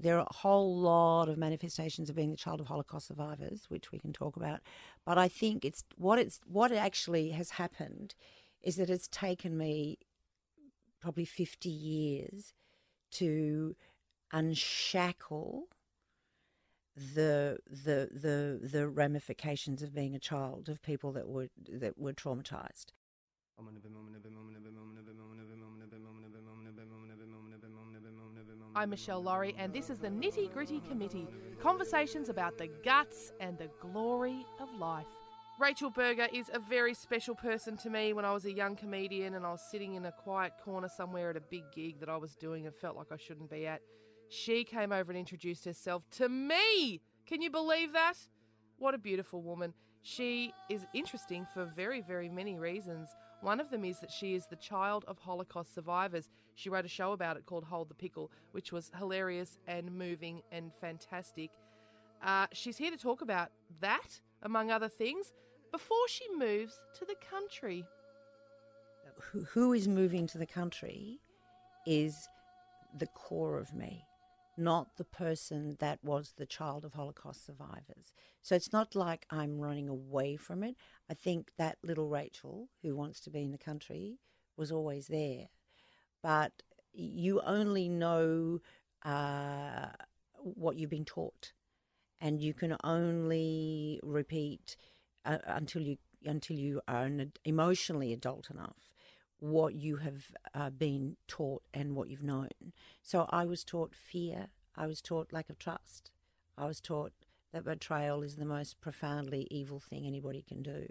There are a whole lot of manifestations of being the child of Holocaust survivors, which we can talk about. But I think it's what it's what actually has happened is that it's taken me probably 50 years to unshackle the the the the ramifications of being a child of people that were that were traumatized. I'm Meshel Laurie, and this is the Nitty Gritty Committee conversations about the guts and the glory of life. Rachel Berger is a very special person to me when I was a young comedian and I was sitting in a quiet corner somewhere at a big gig that I was doing and felt like I shouldn't be at. She came over and introduced herself to me. Can you believe that? What a beautiful woman. She is interesting for very, very many reasons. One of them is that she is the child of Holocaust survivors. She wrote a show about it called Hold the Pickle, which was hilarious and moving and fantastic. Uh, she's here to talk about that, among other things, before she moves to the country. Who, who is moving to the country is the core of me, not the person that was the child of Holocaust survivors. So it's not like I'm running away from it. I think that little Rachel, who wants to be in the country, was always there. But you only know uh, what you've been taught, and you can only repeat uh, until you until you are emotionally adult enough what you have uh, been taught and what you've known. So I was taught fear. I was taught lack of trust. I was taught that betrayal is the most profoundly evil thing anybody can do.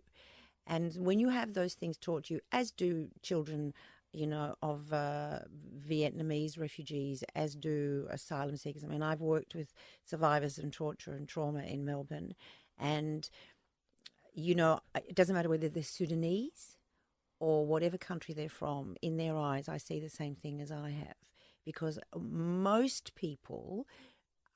And when you have those things taught you, as do children, you know, of uh, Vietnamese refugees, as do asylum seekers. I mean, I've worked with survivors of torture and trauma in Melbourne, and you know, it doesn't matter whether they're Sudanese or whatever country they're from, in their eyes, I see the same thing as I have. Because most people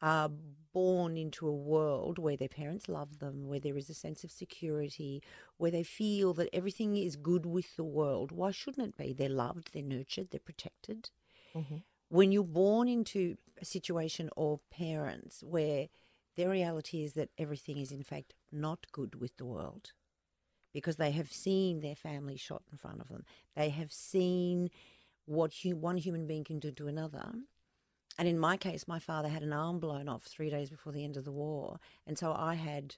are born into a world where their parents love them, where there is a sense of security, where they feel that everything is good with the world. Why shouldn't it be? They're loved, they're nurtured, they're protected. Mm-hmm. When you're born into a situation or parents where their reality is that everything is, in fact, not good with the world because they have seen their family shot in front of them. They have seen what hu- one human being can do to another. And in my case, my father had an arm blown off three days before the end of the war. And so I had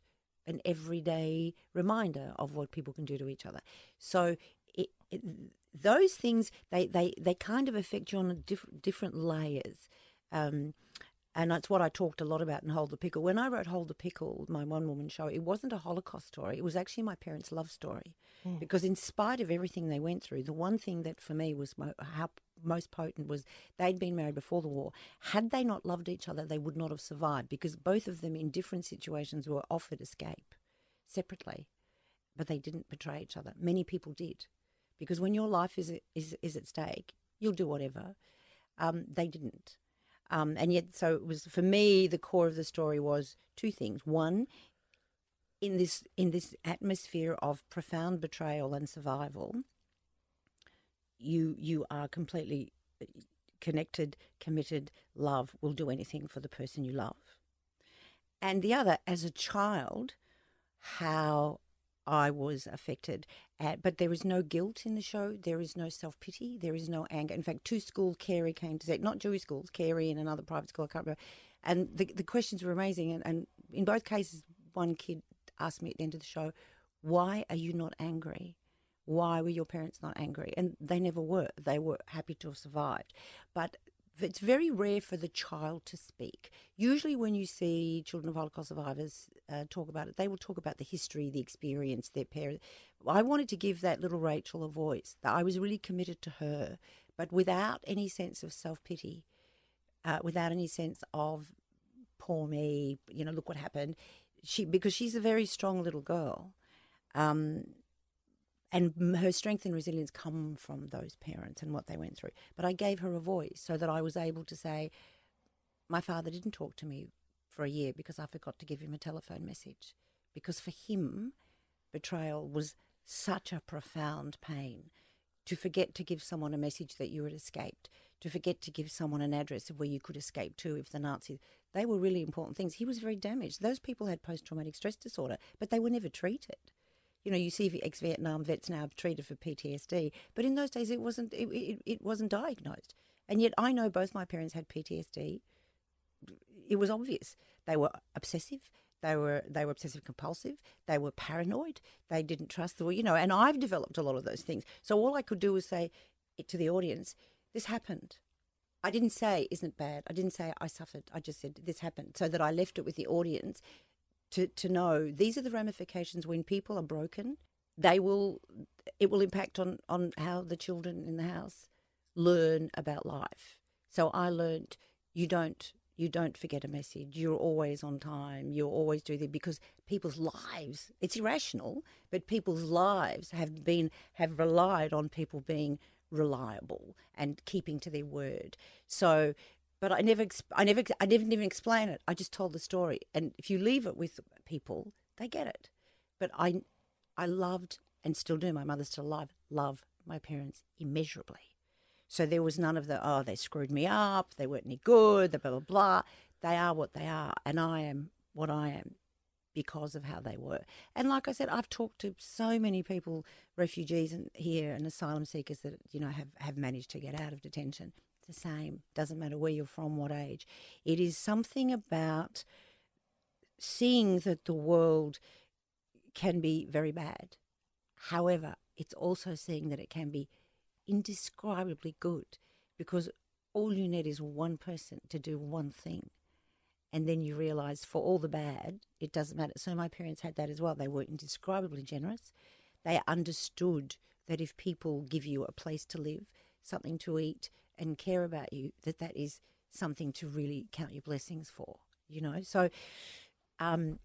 an everyday reminder of what people can do to each other. So it, it, those things, they, they, they kind of affect you on diff- different layers. Um, and that's what I talked a lot about in Hold the Pickle. When I wrote Hold the Pickle, my one woman show, it wasn't a Holocaust story. It was actually my parents' love story. Mm. Because in spite of everything they went through, the one thing that for me was mo- how most potent was they'd been married before the war. Had they not loved each other, they would not have survived because both of them in different situations were offered escape separately, but they didn't betray each other. Many people did. Because when your life is, is, is at stake, you'll do whatever. Um, they didn't. Um, and yet, so it was for me. The core of the story was two things. One, in this in this atmosphere of profound betrayal and survival, you you are completely uh, connected, committed. Love will do anything for the person you love. And the other, as a child, how I was affected. But there is no guilt in the show. There is no self pity. There is no anger. In fact, two school Carey came to say, not Jewish schools, Carey and another private school, I can't remember. And the, the questions were amazing. And, and in both cases, one kid asked me at the end of the show, Why are you not angry? Why were your parents not angry? And they never were. They were happy to have survived. But it's very rare for the child to speak. Usually, when you see children of Holocaust survivors uh, talk about it, they will talk about the history, the experience, their parents. I wanted to give that little Rachel a voice. I was really committed to her, but without any sense of self pity, uh, without any sense of poor me, you know, look what happened. She because she's a very strong little girl. Um, and her strength and resilience come from those parents and what they went through. But I gave her a voice so that I was able to say, My father didn't talk to me for a year because I forgot to give him a telephone message. Because for him, betrayal was such a profound pain. To forget to give someone a message that you had escaped, to forget to give someone an address of where you could escape to if the Nazis, they were really important things. He was very damaged. Those people had post traumatic stress disorder, but they were never treated you know, you see ex-Vietnam vets now treated for PTSD, but in those days it wasn't it, it, it wasn't diagnosed. And yet I know both my parents had PTSD. It was obvious. They were obsessive. They were they were obsessive compulsive. They were paranoid. They didn't trust the you know. And I've developed a lot of those things. So all I could do was say to the audience, "This happened." I didn't say, "Isn't bad?" I didn't say I suffered. I just said this happened, so that I left it with the audience to, to know these are the ramifications when people are broken. They will, it will impact on, on how the children in the house learn about life. So I learned you don't you don't forget a message. You're always on time. You're always do because people's lives, it's irrational, but people's lives have been, have relied on people being reliable and keeping to their word. So but I never, I never, I never even explain it. I just told the story, and if you leave it with people, they get it. But I, I loved and still do. My mother's still alive. Love my parents immeasurably. So there was none of the oh they screwed me up, they weren't any good, the blah blah blah. They are what they are, and I am what I am because of how they were. And like I said, I've talked to so many people, refugees and here and asylum seekers that you know have have managed to get out of detention the same. Doesn't matter where you're from, what age. It is something about seeing that the world can be very bad. However, it's also seeing that it can be indescribably good because all you need is one person to do one thing. And then you realize for all the bad, it doesn't matter. So my parents had that as well. They were indescribably generous. They understood that if people give you a place to live, something to eat, and care about you, that that is something to really count your blessings for, you know? So um,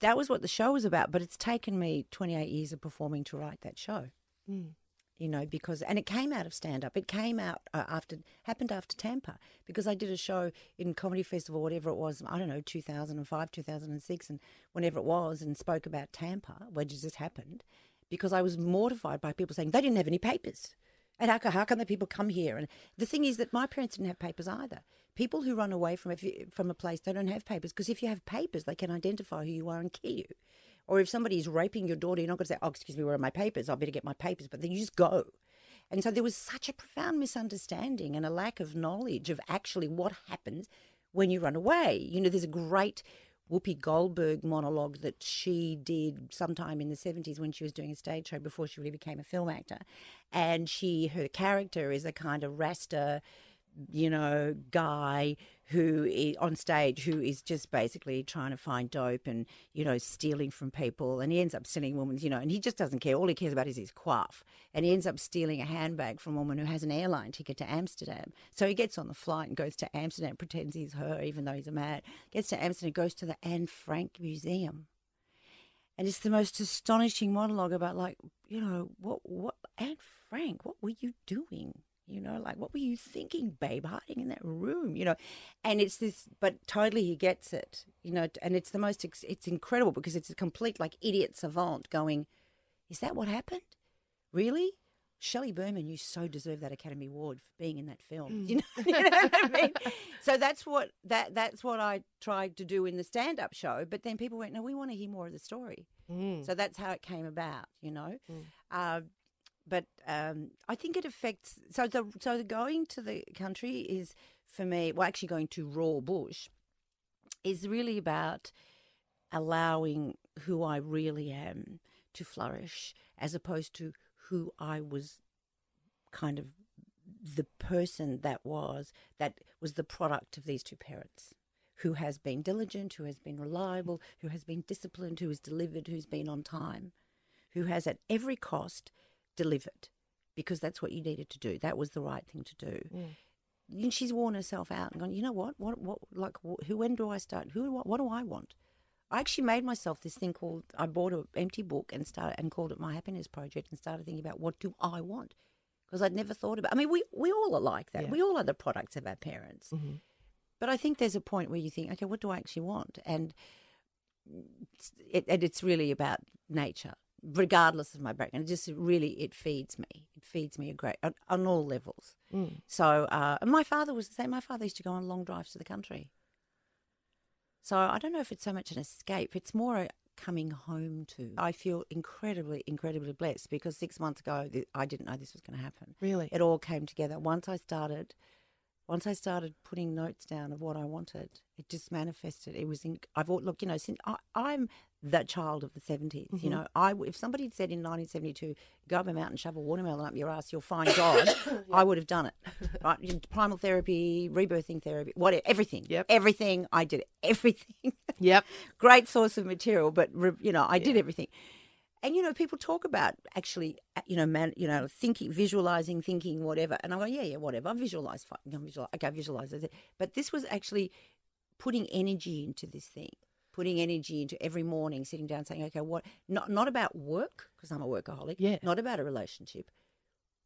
that was what the show was about, but it's taken me 28 years of performing to write that show. Mm. You know, because, and it came out of stand up. It came out uh, after, happened after Tampa, because I did a show in Comedy Festival, whatever it was, I don't know, 2005, 2006, and whenever it was, and spoke about Tampa, where just happened, because I was mortified by people saying they didn't have any papers. And how, how can the people come here? And the thing is that my parents didn't have papers either. People who run away from a, from a place, they don't have papers because if you have papers, they can identify who you are and kill you. Or if somebody is raping your daughter, you're not going to say, "Oh, excuse me, where are my papers? I better get my papers." But then you just go. And so there was such a profound misunderstanding and a lack of knowledge of actually what happens when you run away. You know, there's a great Whoopi Goldberg monologue that she did sometime in the 70s when she was doing a stage show before she really became a film actor. And she, her character is a kind of Rasta, you know, guy who is on stage who is just basically trying to find dope and, you know, stealing from people. And he ends up stealing women's, you know, and he just doesn't care. All he cares about is his quaff. And he ends up stealing a handbag from a woman who has an airline ticket to Amsterdam. So he gets on the flight and goes to Amsterdam, pretends he's her, even though he's a man. Gets to Amsterdam, goes to the Anne Frank Museum. And it's the most astonishing monologue about, like, you know, what, what, Anne Frank, what were you doing? You know, like, what were you thinking, babe, hiding in that room? You know, and it's this, but totally he gets it, you know, and it's the most, it's incredible because it's a complete, like, idiot savant going, is that what happened? Really? Shelley Berman, you so deserve that Academy Award for being in that film. Mm. You, know, you know what I mean? So that's what that that's what I tried to do in the stand up show. But then people went, no, we want to hear more of the story. Mm. So that's how it came about. You know. Uh, but um, I think it affects. So the so the going to the country is for me. Well, actually going to raw bush is really about allowing who I really am to flourish, as opposed to who I was kind of the person that was that was the product of these two parents who has been diligent who has been reliable who has been disciplined who has delivered who's been on time who has at every cost delivered because that's what you needed to do that was the right thing to do mm. and she's worn herself out and gone you know what what what like wh- who when do i start who what, what do i want I actually made myself this thing called I bought an empty book and started and called it my happiness project and started thinking about what do I want because I'd never thought about. I mean, we we all are like that. Yeah. We all are the products of our parents. Mm-hmm. But I think there's a point where you think, okay, what do I actually want? And mm, it, and it's really about nature, regardless of my background. It just really it feeds me. It feeds me a great on, on all levels. So uh, and my father was the same. My father used to go on long drives to the country. So I don't know if it's so much an escape. It's more a coming home to. I feel incredibly, incredibly blessed because six months ago th- I didn't know this was going to happen. Really? it all came together once I started. Once I started putting notes down of what I wanted, it just manifested. It was in. I've al- look, you know, since I, I'm the child of the 70s. You know, I if somebody had said in 1972, "Go up a mountain, shove a watermelon up your ass, you'll find God," I would have done it. Right? Primal therapy, rebirthing therapy, whatever, everything. Yep. everything. I did everything. Yep. Great source of material, but re- you know, I did everything. And you know, people talk about actually, uh, you know, man, you know, thinking, visualizing, thinking, whatever. And I go, yeah, yeah, whatever. I visualize. I visualize, okay, I visualize it. But this was actually putting energy into this thing, putting energy into every morning, sitting down, saying, okay, what? Not not about work because I'm a workaholic. Yeah. Not about a relationship.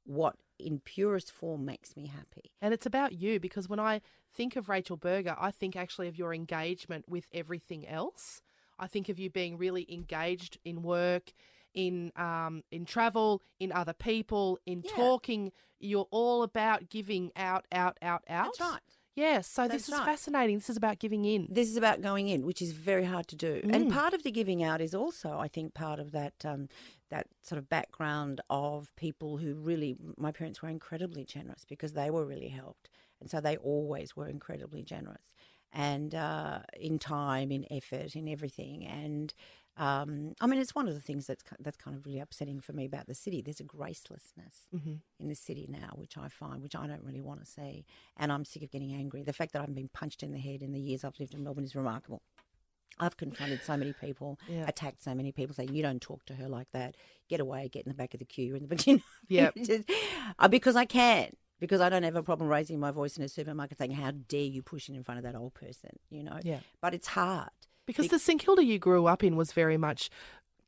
What in purest form makes me happy. And it's about you because when I think of Rachel Berger, I think actually of your engagement with everything else. I think of you being really engaged in work, in um, in travel, in other people, in Yeah. talking. You're all about giving out, out, out, out. That's right. Yeah. So this is right. fascinating. This is about giving in. This is about going in, which is very hard to do. Mm. And part of the giving out is also, I think, part of that um, that sort of background of people who really. My parents were incredibly generous because they were really helped, and so they always were incredibly generous, and uh, in time, in effort, in everything, and. Um, I mean, it's one of the things that's that's kind of really upsetting for me about the city. There's a gracelessness in the city now, which I find, which I don't really want to see, and I'm sick of getting angry. The fact that I've been punched in the head in the years I've lived in Melbourne is remarkable. I've confronted so many people, Yeah. attacked so many people, saying you don't talk to her like that. Get away, get in the back of the queue. You're in the back. You know, Yep. just- uh, because I can. Because I don't have a problem raising my voice in a supermarket saying, "How dare you push it in front of that old person?" You know. Yeah. But it's hard. Because the St Kilda you grew up in was very much,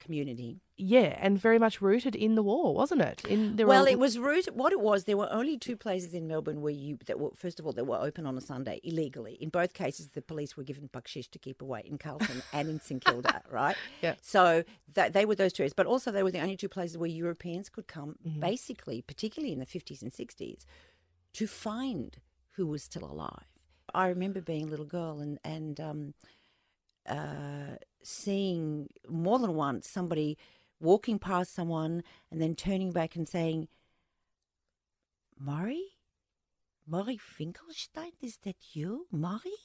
Community. yeah, and very much rooted in the war, wasn't it? In there well, it was rooted. What it was, there were only two places in Melbourne where you that were first of all that were open on a Sunday illegally. In both cases, the police were given baksheesh to keep away in Carlton and in St Kilda, right? Yeah. So that they were those two areas, but also they were the only two places where Europeans could come, Mm-hmm. basically, particularly in the fifties and sixties, to find who was still alive. I remember being a little girl and and um, uh, seeing more than once somebody walking past someone and then turning back and saying, Murray? Murray Finkelstein? Is that you, Murray?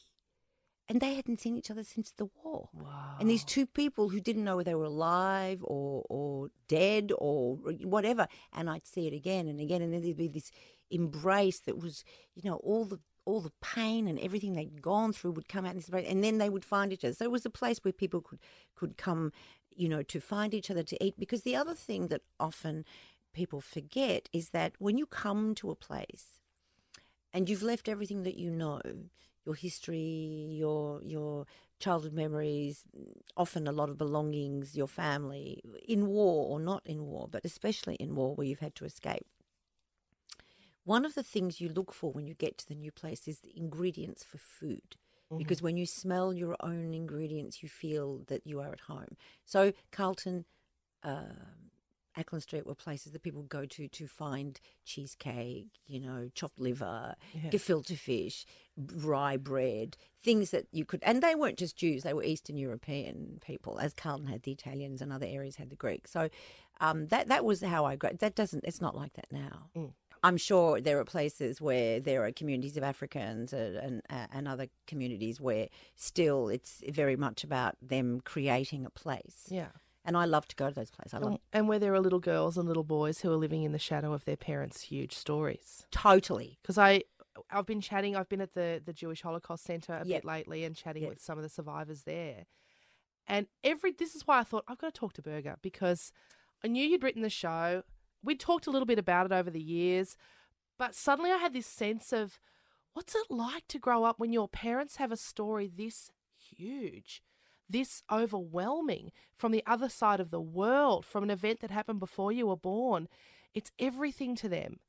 And they hadn't seen each other since the war. Wow. And these two people who didn't know whether they were alive or, or dead or whatever. And I'd see it again and again. And then there'd be this embrace that was, you know, all the all the pain and everything they'd gone through would come out in this embrace. And then they would find each other. So it was a place where people could, could come, you know, to find each other to eat. Because the other thing that often people forget is that when you come to a place and you've left everything that you know your history your your childhood memories often a lot of belongings your family in war or not in war but especially in war where you've had to escape one of the things you look for when you get to the new place is the ingredients for food because when you smell your own ingredients you feel that you are at home so carlton um Acland Street were places that people go to to find cheesecake, you know, chopped liver, Yeah. gefilte fish, rye bread, things that you could. And they weren't just Jews; they were Eastern European people, as Carlton had the Italians and other areas had the Greeks. So um, that that was how I grew. That doesn't. It's not like that now. Mm. I'm sure there are places where there are communities of Africans and, and, and other communities where still it's very much about them creating a place. Yeah. And I love to go to those places. I love And, and where there are little girls and little boys who are living in the shadow of their parents' huge stories. totally. Because I, I've been chatting. I've been at the the Jewish Holocaust Centre a Yep. bit lately and chatting Yep. with some of the survivors there. And every this is why I thought I've got to talk to Berger because I knew you'd written the show. We'd talked a little bit about it over the years, but suddenly I had this sense of what's it like to grow up when your parents have a story this huge, this overwhelming from the other side of the world, from an event that happened before you were born. It's everything to them.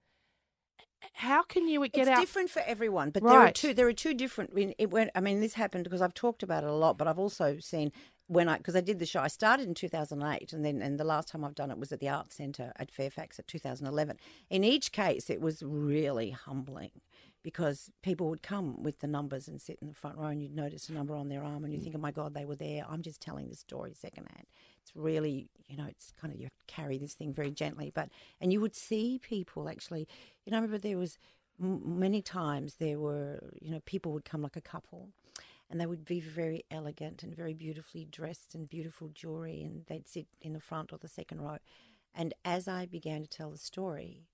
How can you get it's out? different for everyone, but there are two. There are two different. I mean, it went, I mean, this happened because I've talked about it a lot, but I've also seen when I because I did the show. I started in 2008, and then and the last time I've done it was at the Arts Centre at Fairfax at 2011. In each case, it was really humbling because people would come with the numbers and sit in the front row, and you'd notice a number on their arm, and you think, "Oh my God, they were there." I'm just telling the story secondhand. It's really, you know, it's kind of you carry this thing very gently, but and you would see people actually. You know, I remember there was many times there were, you know, people would come like a couple and they would be very elegant and very beautifully dressed and beautiful jewelry and they'd sit in the front or the second row. And as I began to tell the story,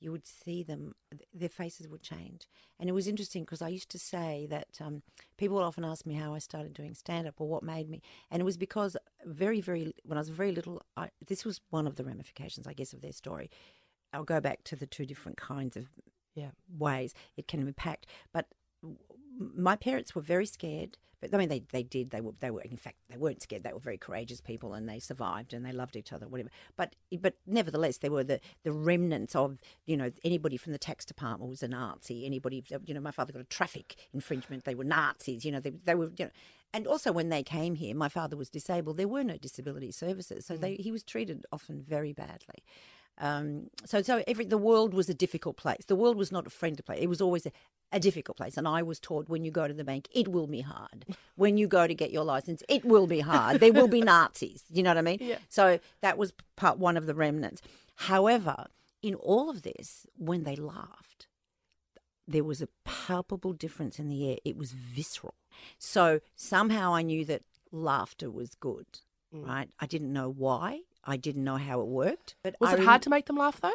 you would see them, th- their faces would change. And it was interesting because I used to say that um, people would often ask me how I started doing stand up or what made me. And it was because very, very, when I was very little, I, this was one of the ramifications, I guess, of their story. I'll go back to the two different kinds of Yeah. ways it can impact. But my parents were very scared. But I mean, they, they did. They were they were in fact they weren't scared. They were very courageous people, and they survived and they loved each other, whatever. But but nevertheless, they were the, the remnants of you know anybody from the tax department was a Nazi. Anybody you know, my father got a traffic infringement. They were Nazis. You know, they they were you know. And also, when they came here, my father was disabled. There were no disability services, so they, he was treated often very badly. Um, so, so every the world was a difficult place. The world was not a friendly place. It was always a, a difficult place. And I was taught when you go to the bank, it will be hard. When you go to get your license, it will be hard. There will be Nazis. You know what I mean? Yeah. So that was part one of the remnants. However, in all of this, when they laughed, there was a palpable difference in the air. It was visceral. So somehow I knew that laughter was good. Mm. Right? I didn't know why. I didn't know how it worked. But Was I it hard to make them laugh though?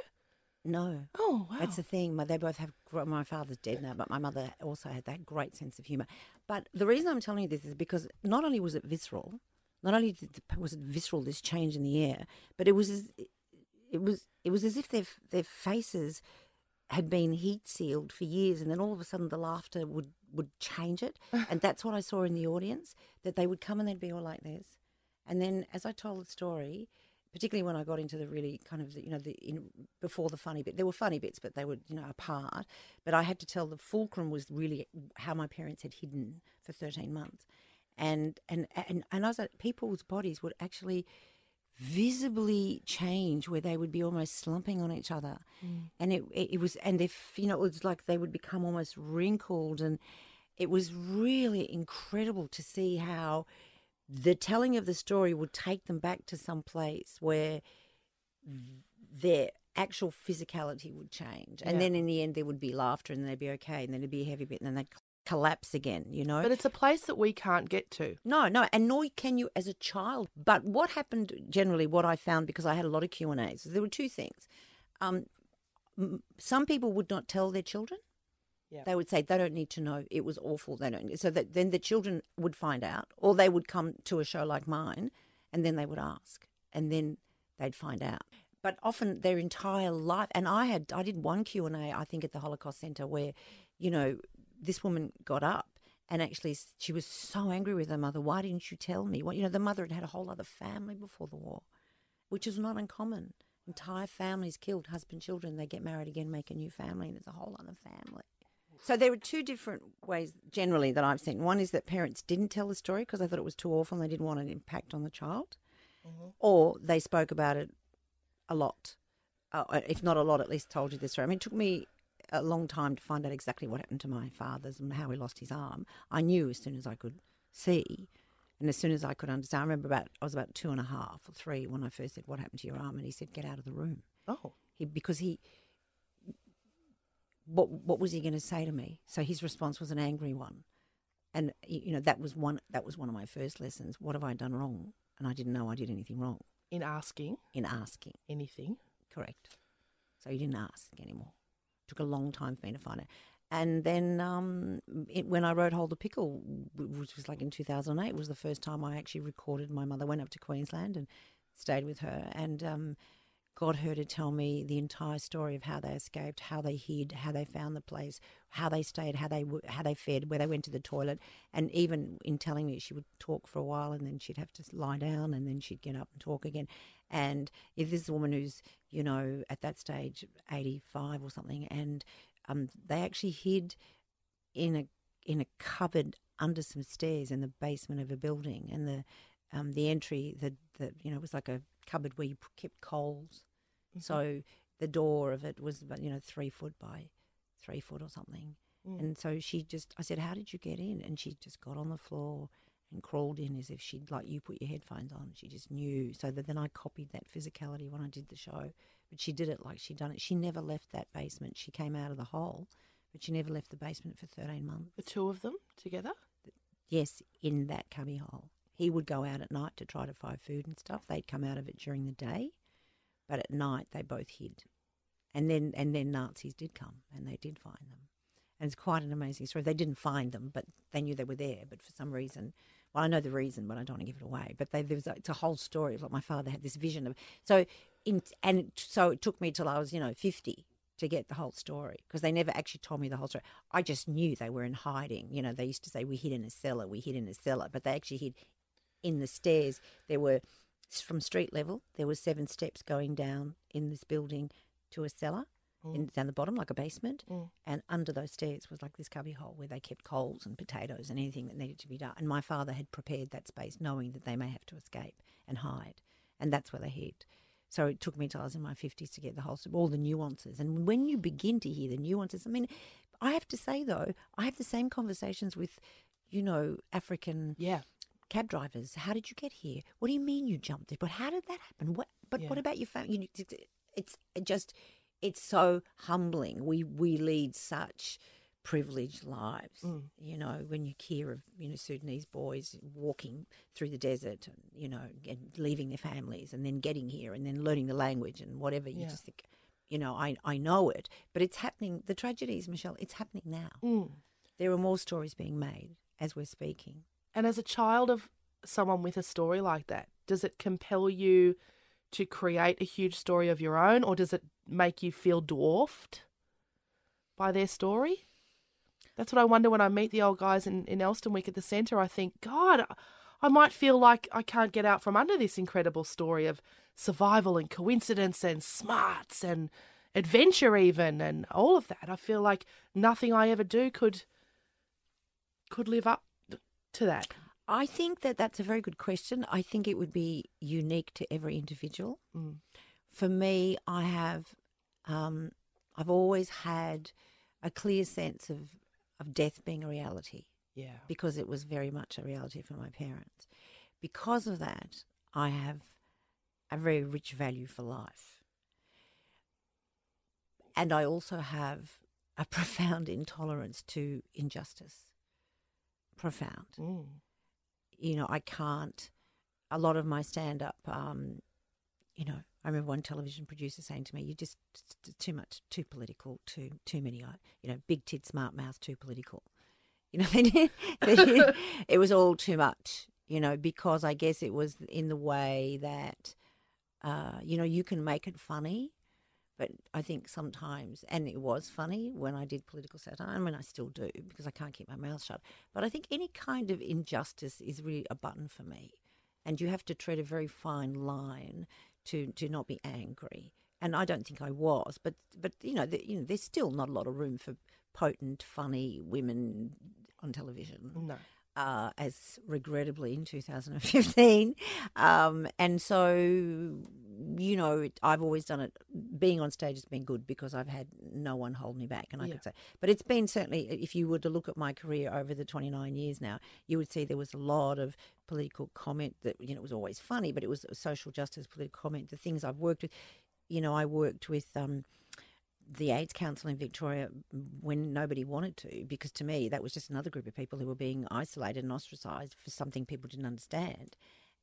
No. Oh wow. That's the thing. My, they both have. My father's dead now, but my mother also had that great sense of humour. But the reason I'm telling you this is because not only was it visceral, not only did the, was it visceral, this change in the air, but it was as, it was it was as if their their faces had been heat sealed for years, and then all of a sudden the laughter would would change it, and that's what I saw in the audience. That they would come and they'd be all like this, and then as I told the story, particularly when I got into the really kind of the, you know the in, before the funny bit. There were funny bits, but they were you know apart. But I had to tell the fulcrum was really how my parents had hidden for thirteen months, and and and and I was like, people's bodies would actually visibly change where they would be almost slumping on each other mm. and it, it it was and if you know it was like they would become almost wrinkled and it was really incredible to see how the telling of the story would take them back to some place where their actual physicality would change. And Yeah. then in the end, there would be laughter and they'd be okay. And then it'd be a heavy bit and then they'd collapse again, you know? But it's a place that we can't get to. No, no, and nor can you as a child. But what happened generally, what I found because I had a lot of Q and A's, there were two things. Um, some people would not tell their children. Yeah. They would say they don't need to know. It was awful. They don't. So that then the children would find out, or they would come to a show like mine, and then they would ask, and then they'd find out. But often their entire life, and I had, I did one Q and A, I think at the Holocaust Centre, where, you know, this woman got up and actually she was so angry with her mother. Why didn't you tell me? Well, you know, the mother had had a whole other family before the war, which is not uncommon. Entire families killed, husband, children. They get married again, make a new family, and it's a whole other family. So there were two different ways generally that I've seen. One is that parents didn't tell the story because they thought it was too awful and they didn't want an impact on the child, or they spoke about it a lot, uh, if not a lot, at least told you this story. I mean, it took me a long time to find out exactly what happened to my father's and how he lost his arm. I knew as soon as I could see, and as soon as I could understand. I remember about I was about two and a half or three when I first said, "What happened to your arm?" And he said, "Get out of the room." Oh. He because he. What what was he going to say to me? So his response was an angry one, and you know that was one that was one of my first lessons. What have I done wrong? And I didn't know I did anything wrong In asking in asking. anything. Correct. So he didn't ask anymore. took a long time for me to find it. And then um, it, when I wrote Hold the Pickle, which was like in 2008, was the first time I actually recorded my mother. Went up to Queensland and stayed with her and um, got her to tell me the entire story of how they escaped, how they hid, how they found the place, how they stayed, how they how they fed, where they went to the toilet, and even in telling me, she would talk for a while and then she'd have to lie down and then she'd get up and talk again. And if this woman who's you know at that stage 85 or something, and um, they actually hid in a in a cupboard under some stairs in the basement of a building, and the um, the entry the the you know it was like a cupboard where you kept coals. So mm-hmm. the door of it was about you know three foot by three foot or something. Mm. And so she just I said, "How did you get in?" And she just got on the floor and crawled in as if she'd like you put your headphones on. She just knew. So that then I copied that physicality when I did the show. But she did it like she'd done it. She never left that basement. She came out of the hole, but she never left the basement for 13 months. The two of them together? Yes, in that cubby hole. He would go out at night to try to find food and stuff. They'd come out of it during the day, but at night they both hid. And then and then Nazis did come and they did find them. And it's quite an amazing story. They didn't find them, but they knew they were there. But for some reason, well, I know the reason, but I don't want to give it away. But they, there was a, it's a whole story. Like my father had this vision of so, in, and it, so it took me till I was you know fifty to get the whole story because they never actually told me the whole story. I just knew they were in hiding. You know, they used to say we hid in a cellar, we hid in a cellar, but they actually hid in the stairs. There were from street level. There were seven steps going down in this building to a cellar. Mm. In, down the bottom, like a basement, mm. and under those stairs was like this cubby hole where they kept coals and potatoes and anything that needed to be done. And my father had prepared that space, knowing that they may have to escape and hide, and that's where they hid. So it took me till I was in my fifties to get the whole all the nuances. And when you begin to hear the nuances, I mean, I have to say though, I have the same conversations with, you know, African Yeah. Cab drivers. How did you get here? What do you mean you jumped it? But how did that happen? What? But what about your family? You, it's it just it's so humbling. We we lead such privileged lives. Mm. You know, when you hear of you know Sudanese boys walking through the desert, and, you know, and leaving their families, and then getting here, and then learning the language and whatever. You Yeah. just think, you know, I I know it, but it's happening. The tragedies, Meshel, it's happening now. Mm. There are more stories being made as we're speaking. And as a child of someone with a story like that, does it compel you to create a huge story of your own, or does it make you feel dwarfed by their story? That's what I wonder when I meet the old guys in, in Elsternwick at the centre. I think, God, I might feel like I can't get out from under this incredible story of survival and coincidence and smarts and adventure, even, and all of that. I feel like nothing I ever do could could live up to that. I think that that's a very good question. I think it would be unique to every individual. Mm. For me, I have, um, I've always had a clear sense of, of death being a reality Yeah. because it was very much a reality for my parents. Because of that, I have a very rich value for life. And I also have a profound intolerance to injustice. Profound Mm. you know, I can't. A lot of my stand up, um, you know, I remember one television producer saying to me, "You're just too much, too political, too too many, uh, you know, big tit, smart mouth, too political." You know, they- it was all too much. You know, because I guess it was in the way that, uh, you know, you can make it funny, but I think sometimes, and it was funny when I did political satire, I mean, I still do because I can't keep my mouth shut. But I think any kind of injustice is really a button for me. And you have to tread a very fine line to, to not be angry. And I don't think I was, but but you know, the, you know, there's still not a lot of room for potent, funny women on television. No. Uh, as regrettably in 2015. Um, and so, you know, it, I've always done it. Being on stage has been good because I've had no one hold me back, and I Yeah. could say. But it's been certainly, if you were to look at my career over the 29 years now, you would see there was a lot of political comment that you know was always funny, but it was social justice, political comment. The things I've worked with, you know, I worked with. Um, the AIDS Council in Victoria when nobody wanted to, because to me that was just another group of people who were being isolated and ostracised for something people didn't understand,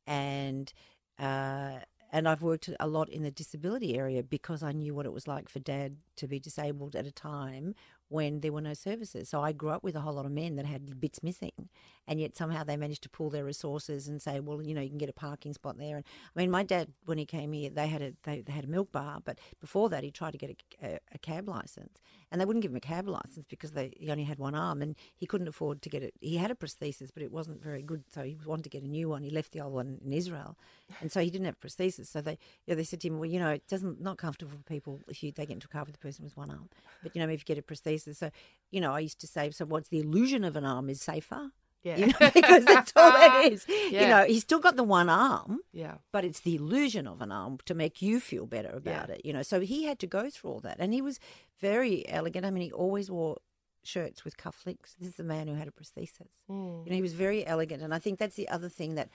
and uh, and I've worked a lot in the disability area because I knew what it was like for Dad to be disabled at a time when there were no services. So I grew up with a whole lot of men that had bits missing, and yet somehow they managed to pool their resources and say, well, you know, you can get a parking spot there. And I mean, my dad when he came here, they had a they, they had a milk bar, but before that, he tried to get a, a, a cab license, and they wouldn't give him a cab license because they he only had one arm, and he couldn't afford to get it. He had a prosthesis, but it wasn't very good, so he wanted to get a new one. He left the old one in Israel, and so he didn't have a prosthesis. So they you know, they said to him, well, you know, it doesn't not comfortable for people if you they get into a car with a person with one arm, but you know, if you get a prosthesis. So you know, I used to say, so what's the illusion of an arm is safer. Yeah. You know, because that's all it is. Yeah. You know, he's still got the one arm, Yeah. but it's the illusion of an arm to make you feel better about Yeah. it. You know, so he had to go through all that, and he was very elegant. I mean, he always wore shirts with cufflinks. This is a man who had a prosthesis. Mm. You know, he was very elegant, and I think that's the other thing that,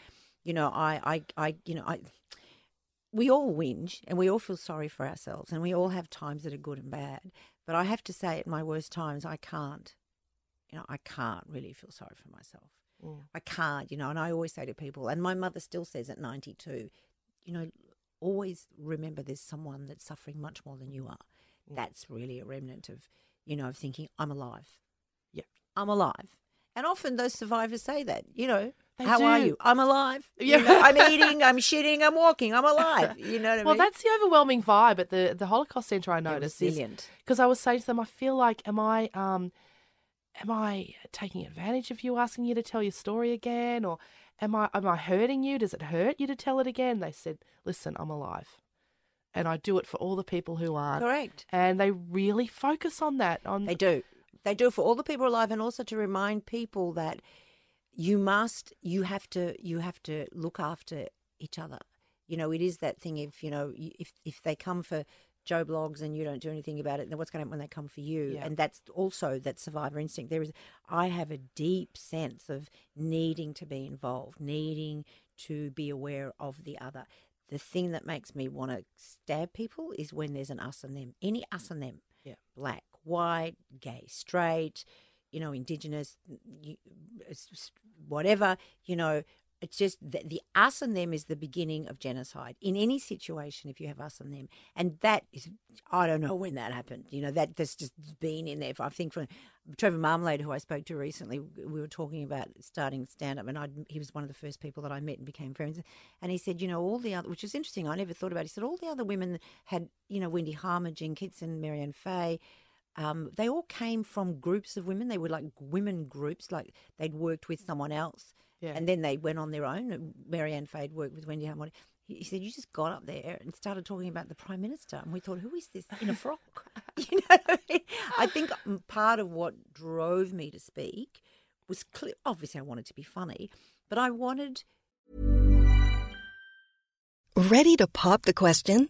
you know, I, I, I, you know, I. We all whinge and we all feel sorry for ourselves, and we all have times that are good and bad. But I have to say, at my worst times, I can't. You know, I can't really feel sorry for myself. Mm. I can't, you know, and I always say to people, and my mother still says at 92, you know, always remember there's someone that's suffering much more than you are. Mm. That's really a remnant of, you know, of thinking, I'm alive. Yeah. I'm alive. And often those survivors say that, you know, They how are you? I'm alive. You Yeah. know, I'm eating, I'm shitting, I'm walking, I'm alive. You know what I mean? Well, that's the overwhelming vibe at the the Holocaust Centre. I noticed because I was saying to them, I feel like, am I, um, am I taking advantage of you, asking you to tell your story again, or am I, am I hurting you? Does it hurt you to tell it again? They said, listen, I'm alive, and I do it for all the people who aren't. Correct. And they really focus on that. On They do. They do it for all the people alive, and also to remind people that you must, you have to, you have to look after each other. You know, it is that thing. If you know, if if they come for Joe Bloggs and you don't do anything about it, then what's going to happen when they come for you? Yeah. And that's also that survivor instinct. There is, I have a deep sense of needing to be involved, needing to be aware of the other. The thing that makes me want to stab people is when there's an us and them, any us and them Yeah. black, white, gay, straight, you know, indigenous, whatever, you know, it's just the, the us and them is the beginning of genocide in any situation if you have us and them. And that is, I don't know when that happened. You know, that that's just been in there. I think from Trevor Marmalade, who I spoke to recently, we were talking about starting stand up, and I he was one of the first people that I met and became friends. And he said, you know, all the other, which is interesting, I never thought about. It. He said all the other women had, you know, Wendy Harmer, Jean Kitson, Maryanne Fahey. Um, they all came from groups of women. They were like women groups, like they'd worked with someone else, Yeah. and then they went on their own. Maryanne Fahey had worked with Wendy Harmer. He he said, "You just got up there and started talking about the prime minister," and we thought, "Who is this in a frock?" you know, I, mean? I think um, part of what drove me to speak was clear. Obviously, I wanted to be funny, but I wanted Ready to pop the question?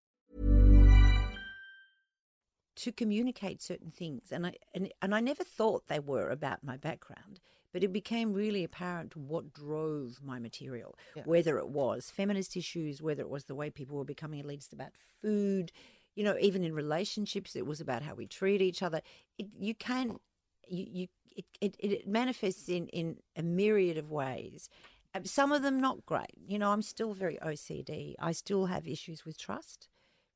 To communicate certain things and I and, and I never thought they were about my background but it became really apparent what drove my material Yeah. whether it was feminist issues whether it was the way people were becoming elitist about food you know even in relationships it was about how we treat each other. It, you can you, you it, it, it manifests in in a myriad of ways some of them not great. You know i'm still very ocd i still have issues with trust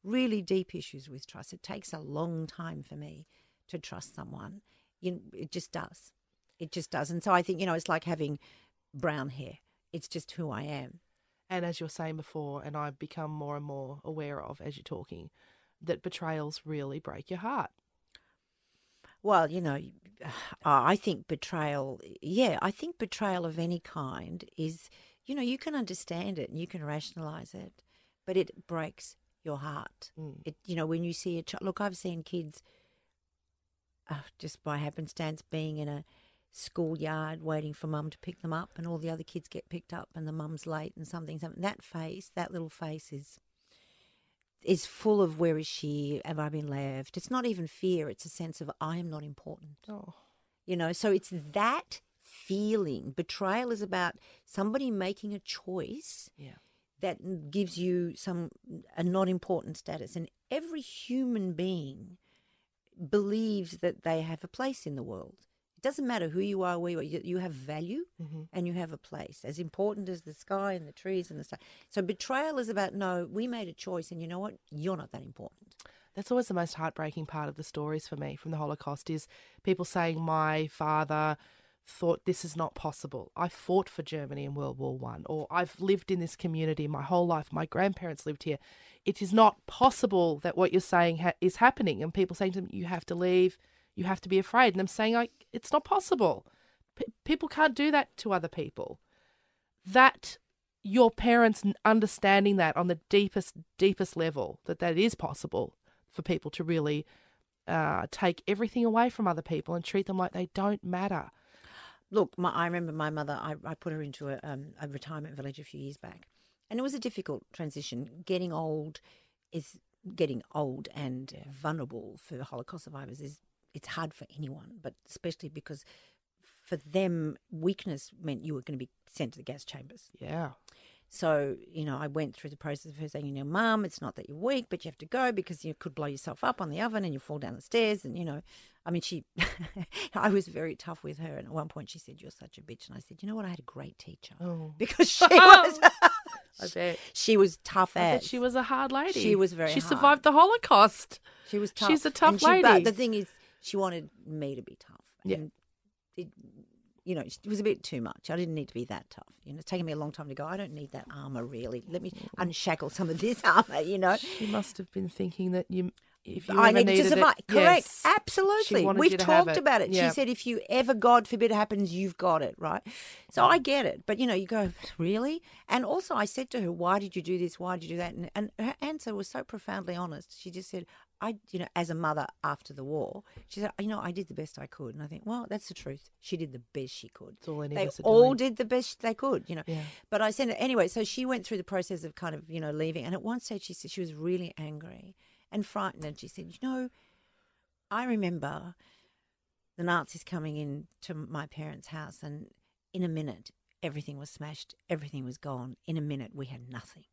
really deep issues with trust. It takes a long time for me to trust someone. You, it just does. It just does. And so I think, you know, it's like having brown hair. It's just who I am. And as you were saying before, and I've become more and more aware of as you're talking, that betrayals really break your heart. Well, you know, I think betrayal, yeah, I think betrayal of any kind is, you know, you can understand it and you can rationalize it, but it breaks your heart. Mm. It, you know, when you see a child, look, I've seen kids uh, just by happenstance being in a schoolyard waiting for mum to pick them up, and all the other kids get picked up, and the mum's late, and something, something. That face, that little face is is full of where is she? Have I been left? It's not even fear; it's a sense of I am not important. Oh, You know, so it's that feeling. Betrayal is about somebody making a choice yeah. That gives you some a not important status. And every human being believes that they have a place in the world. It doesn't matter who you are where you are you have value Mm-hmm. and you have a place as important as the sky and the trees and the stuff so betrayal is about no we made a choice and you know what? You're not that important. That's always the most heartbreaking part of the stories for me from the Holocaust is people saying my father thought this is not possible. I fought for Germany in World War One, or I've lived in this community my whole life. My grandparents lived here. It is not possible that what you're saying ha- is happening. And people saying to them, "You have to leave. You have to be afraid." And I'm saying, "Like it's not possible. P- people can't do that to other people." That your parents understanding that on the deepest deepest level that that is possible for people to really uh, take everything away from other people and treat them like they don't matter. Look, my, I remember my mother. I, I put her into a, um, a retirement village a few years back, and it was a difficult transition. Getting old is getting old and vulnerable for Holocaust survivors is it's hard for anyone, but especially because for them weakness meant you were going to be sent to the gas chambers. Yeah. So, you know, I went through the process of her saying, you know, Mum, it's not that you're weak, but you have to go because you could blow yourself up on the oven and you fall down the stairs. And, you know, I mean, she, I was very tough with her. And at one point she said, You're such a bitch. And I said, You know what? I had a great teacher Oh. because she was, I bet. she was tough I as. she was a hard lady. She was very She hard. survived the Holocaust. She was tough. She's a tough And she- But the thing is, she wanted me to be tough. Yeah. It, you know, it was a bit too much. I didn't need to be that tough. You know, it's taken me a long time to go, I don't need that armor really. Let me mm. unshackle some of this armor, you know. She must have been thinking that you, if you I needed to survive. it, Correct. yes. Absolutely. We've you to have talked it. about it. Yeah. She said, if you ever, God forbid, it happens, you've got it, right? So mm. I get it. But, you know, you go, really? And also, I said to her, why did you do this? Why did you do that? And, and her answer was so profoundly honest. She just said, I, you know, as a mother after the war, she said, you know, I did the best I could. And I think, well, that's the truth. She did the best she could. That's all any of They all doing. did the best they could, you know. Yeah. But I said, anyway, so she went through the process of kind of, you know, leaving. And at one stage, she said she was really angry and frightened. And she said, you know, I remember the Nazis coming in to my parents' house, and in a minute, everything was smashed, everything was gone. In a minute, we had nothing.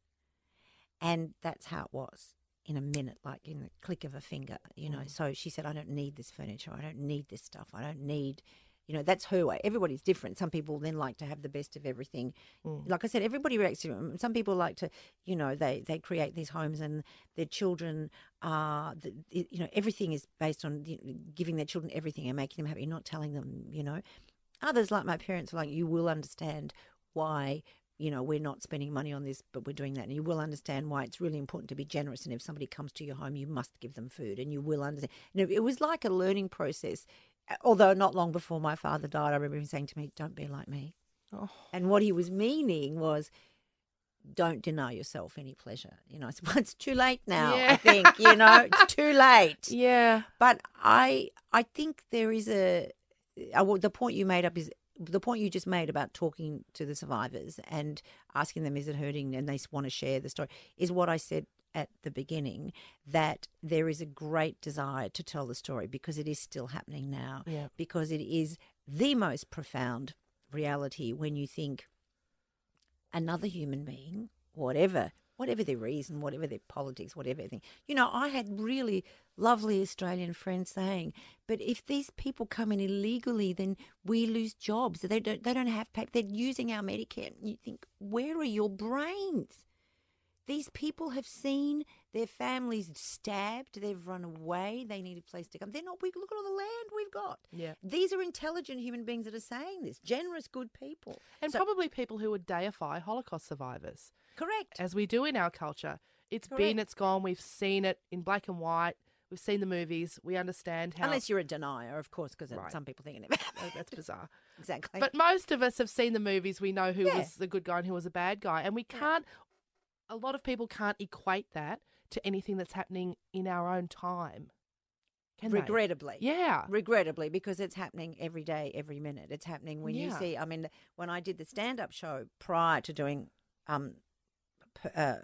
And that's how it was. In a minute, like in the click of a finger, you know. Mm. So she said, I don't need this furniture. I don't need this stuff. I don't need, you know, that's her way. Everybody's different. Some people then like to have the best of everything. Mm. Like I said, everybody reacts different. Mm, some people like to, you know, they, they create these homes and their children are, you know, everything is based on giving their children everything and making them happy, not telling them, you know. Others, like my parents, are like, you will understand why you know, we're not spending money on this, but we're doing that. And you will understand why it's really important to be generous. And if somebody comes to your home, you must give them food, and you will understand. And it was like a learning process. Although not long before my father died, I remember him saying to me, "Don't be like me." Oh. And what he was meaning was, don't deny yourself any pleasure. You know, I said, well, it's too late now. Yeah. I think you know it's too late. Yeah. But I I think there is a uh, well, the point you made up is the point you just made about talking to the survivors and asking them is it hurting and they want to share the story is what I said at the beginning that there is a great desire to tell the story because it is still happening now Yeah. because it is the most profound reality when you think another human being, whatever, whatever their reason, whatever their politics, whatever thing. You know, I had really lovely Australian friend saying, "But if these people come in illegally, then we lose jobs. They don't. They don't have paper. They're using our Medicare." And you think, where are your brains? These people have seen their families stabbed. They've run away. They need a place to come. They're not. We look at all the land we've got. Yeah. These are intelligent human beings that are saying this. Generous, good people. And So- probably people who would deify Holocaust survivors, correct. as we do in our culture. It's been, it's gone. We've seen it in black and white. We've seen the movies. We understand how. Unless you're a denier, of course, because Right. some people think it that's bizarre. exactly. But most of us have seen the movies. We know who Yeah. was the good guy and who was a bad guy. And we can't, a lot of people can't equate that to anything that's happening in our own time. Can they? regrettably, Yeah. regrettably, because it's happening every day, every minute. It's happening when you see. I mean, when I did the stand-up show prior to doing, um, uh,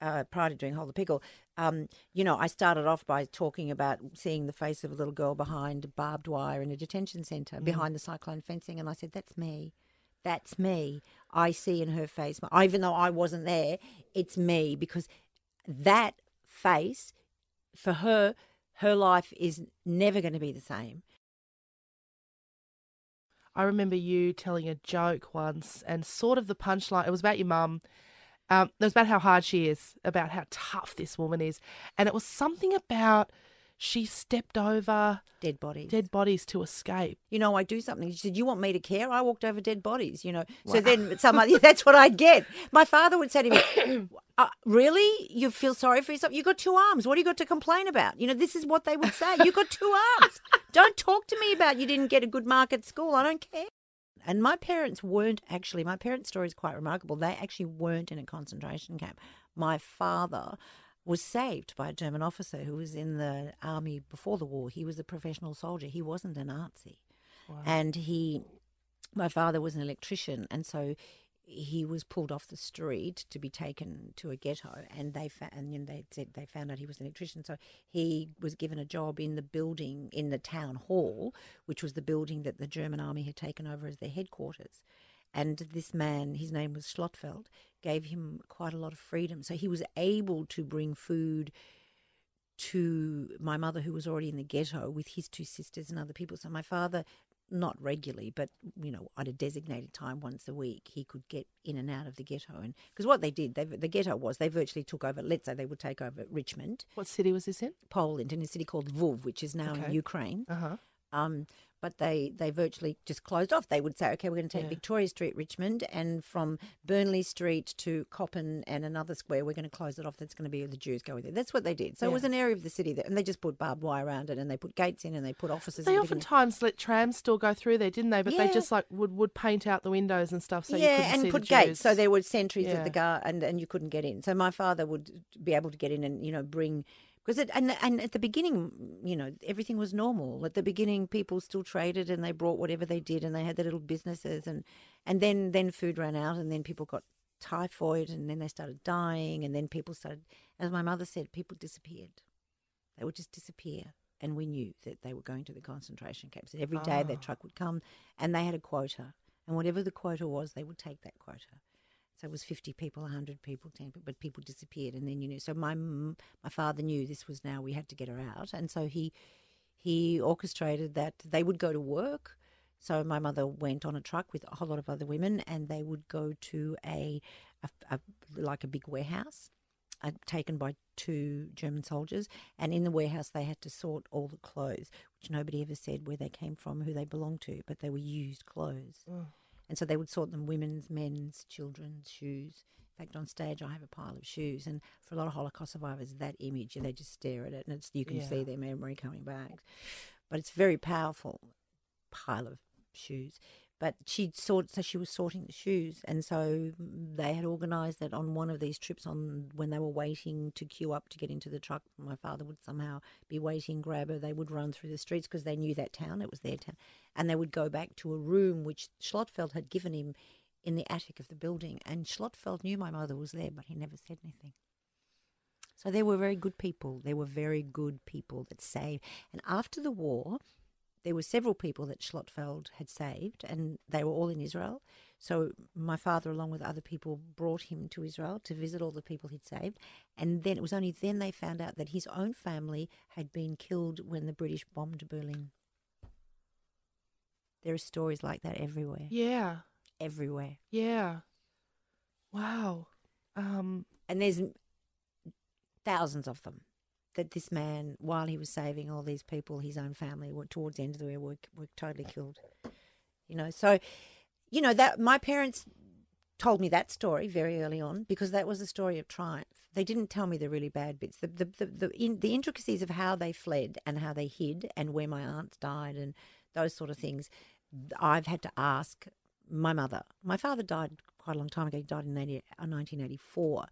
uh, prior to doing Hold the Pickle, um, you know, I started off by talking about seeing the face of a little girl behind barbed wire in a detention centre, behind the cyclone fencing, and I said, "That's me." That's me. I see in her face, even though I wasn't there, it's me because that face for her, her life is never going to be the same. I remember you telling a joke once, and sort of the punchline. It was about your mum. Um, it was about how hard she is, about how tough this woman is, and it was something about she stepped over Dead bodies. dead bodies to escape. You know, I do something. She said, "You want me to care?" I walked over dead bodies. You know, so then somebody that's what I'd get. My father would say to me, uh, "Really? You feel sorry for yourself? You got two arms. What do you got to complain about?" You know, this is what they would say. You got two arms. Don't talk to me about you didn't get a good mark at school. I don't care. And my parents weren't actually. My parents' story is quite remarkable. They actually weren't in a concentration camp. My father was saved by a German officer who was in the army before the war. He was a professional soldier. He wasn't a Nazi. And he, my father was an electrician, and so he was pulled off the street to be taken to a ghetto, and they fa- and you know, they said they found out he was an electrician, so he was given a job in the building in the town hall, which was the building that the German army had taken over as their headquarters. And this man, his name was Schlottfeld, gave him quite a lot of freedom. So he was able to bring food to my mother, who was already in the ghetto with his two sisters and other people. So my father, not regularly, but you know, at a designated time once a week, he could get in and out of the ghetto. And because what they did, they, the ghetto was they virtually took over. Let's say they would take over Richmond, What city was this in? Poland, in a city called Lviv, which is now in Ukraine. Uh huh. Um, but they, they virtually just closed off. They would say, okay, we're going to take Yeah. Victoria Street, Richmond, and from Burnley Street to Coppin and another square, we're going to close it off. That's going to be the Jews going there. That's what they did. So it was an area of the city that, and they just put barbed wire around it, and they put gates in, and they put offices. They oftentimes let trams still go through there, didn't they? But they just like would, would paint out the windows and stuff so you yeah, and put gates so there were sentries Yeah. at the guard, and and you couldn't get in. So my father would be able to get in and you know bring because it, and and at the beginning, you know, everything was normal. At the beginning, people still traded and they brought whatever they did, and they had their little businesses, and and then then food ran out, and then people got typhoid, and then they started dying, and then people started, as my mother said, people disappeared. They would just disappear. And we knew that they were going to the concentration camps. Every day their Ah. truck would come and they had a quota. And whatever the quota was, they would take that quota. So it was 50 people, 100 people, 10 people, but people disappeared. And then, you know, so my, my father knew this was now, we had to get her out. And so he, he orchestrated that they would go to work. So my mother went on a truck with a whole lot of other women and they would go to a, a, a like a big warehouse uh, taken by two German soldiers. And in the warehouse, they had to sort all the clothes, which nobody ever said where they came from, who they belonged to, but they were used clothes. And so they would sort them women's, men's, children's shoes. In fact, on stage, I have a pile of shoes, and for a lot of Holocaust survivors, that image, and they just stare at it, and it's you can Yeah. see their memory coming back. But it's very powerful pile of shoes. But she sort so she was sorting the shoes, and so they had organised that on one of these trips, on when they were waiting to queue up to get into the truck, my father would somehow be waiting, grab her. They would run through the streets because they knew that town; it was their town, and they would go back to a room which Schlotfeld had given him in the attic of the building. And Schlotfeld knew my mother was there, but he never said anything. So they were very good people. They were very good people that saved. And after the war, there were several people that Schlotfeld had saved, and they were all in Israel. So my father, along with other people, brought him to Israel to visit all the people he'd saved. And then it was only then they found out that his own family had been killed when the British bombed Berlin. There are stories like that everywhere. Yeah. Everywhere. Yeah. Wow. Um, And there's thousands of them that this man, while he was saving all these people, his own family, towards the end of the war, were, were totally killed. You know, so, you know, that my parents told me that story very early on because that was a story of triumph. They didn't tell me the really bad bits, the the the, the, in, the intricacies of how they fled and how they hid and where my aunts died and those sort of things. I've had to ask my mother. My father died quite a long time ago. He died in 80, uh, 1984.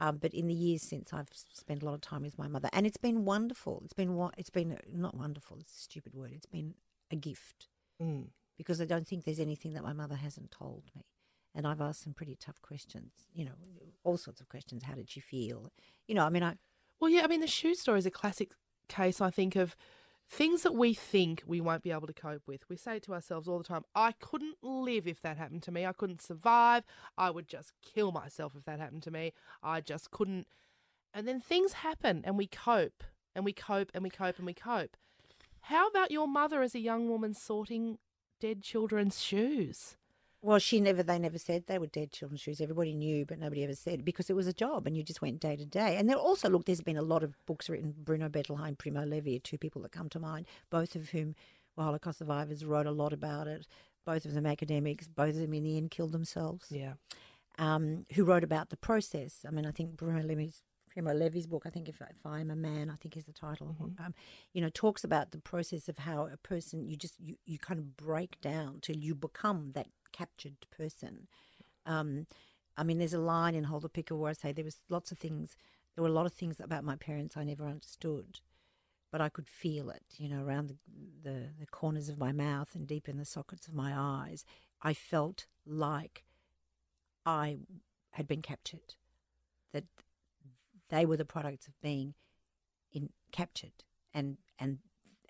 Um, but in the years since, I've spent a lot of time with my mother, and it's been wonderful. It's been what? it's been not wonderful. It's a stupid word. It's been a gift mm. because I don't think there's anything that my mother hasn't told me. And I've asked some pretty tough questions, you know, all sorts of questions. How did she feel? You know, I mean, I Well, yeah, I mean, the shoe story is a classic case, I think, of things that we think we won't be able to cope with. We say to ourselves all the time, I couldn't live if that happened to me. I couldn't survive. I would just kill myself if that happened to me. I just couldn't. And then things happen and we cope and we cope and we cope and we cope. How about your mother as a young woman sorting dead children's shoes? Well, she never, they never said they were dead children's shoes. Everybody knew, but nobody ever said because it was a job and you just went day to day. And there also, look, there's been a lot of books written. Bruno Bettelheim, Primo Levi are two people that come to mind, both of whom were Holocaust survivors, wrote a lot about it. Both of them academics, both of them in the end killed themselves. Yeah. um, who wrote about the process. I mean, I think Bruno Levy's, Primo Levi's book, I think if, if I am a man, I think is the title. Um, you know, talks about the process of how a person you just you, you kind of break down till you become that captured person. Um, I mean, there's a line in Hold the Pickle where I say there was lots of things. There were a lot of things about my parents I never understood, but I could feel it. You know, around the the, the corners of my mouth and deep in the sockets of my eyes, I felt like I had been captured. That they were the products of being in captured, and and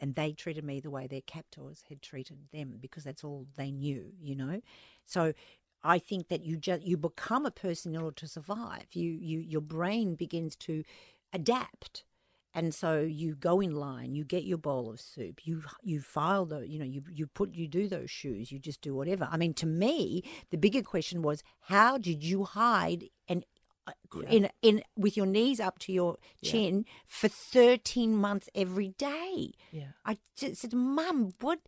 and they treated me the way their captors had treated them because that's all they knew, you know. So I think that you just you become a person in order to survive. You you your brain begins to adapt. And so you go in line, you get your bowl of soup, you you file the, you know, you you put you do those shoes, you just do whatever. I mean, to me, the bigger question was, how did you hide and uh, in in with your knees up to your chin for thirteen months every day? Yeah. I just said, Mum, what?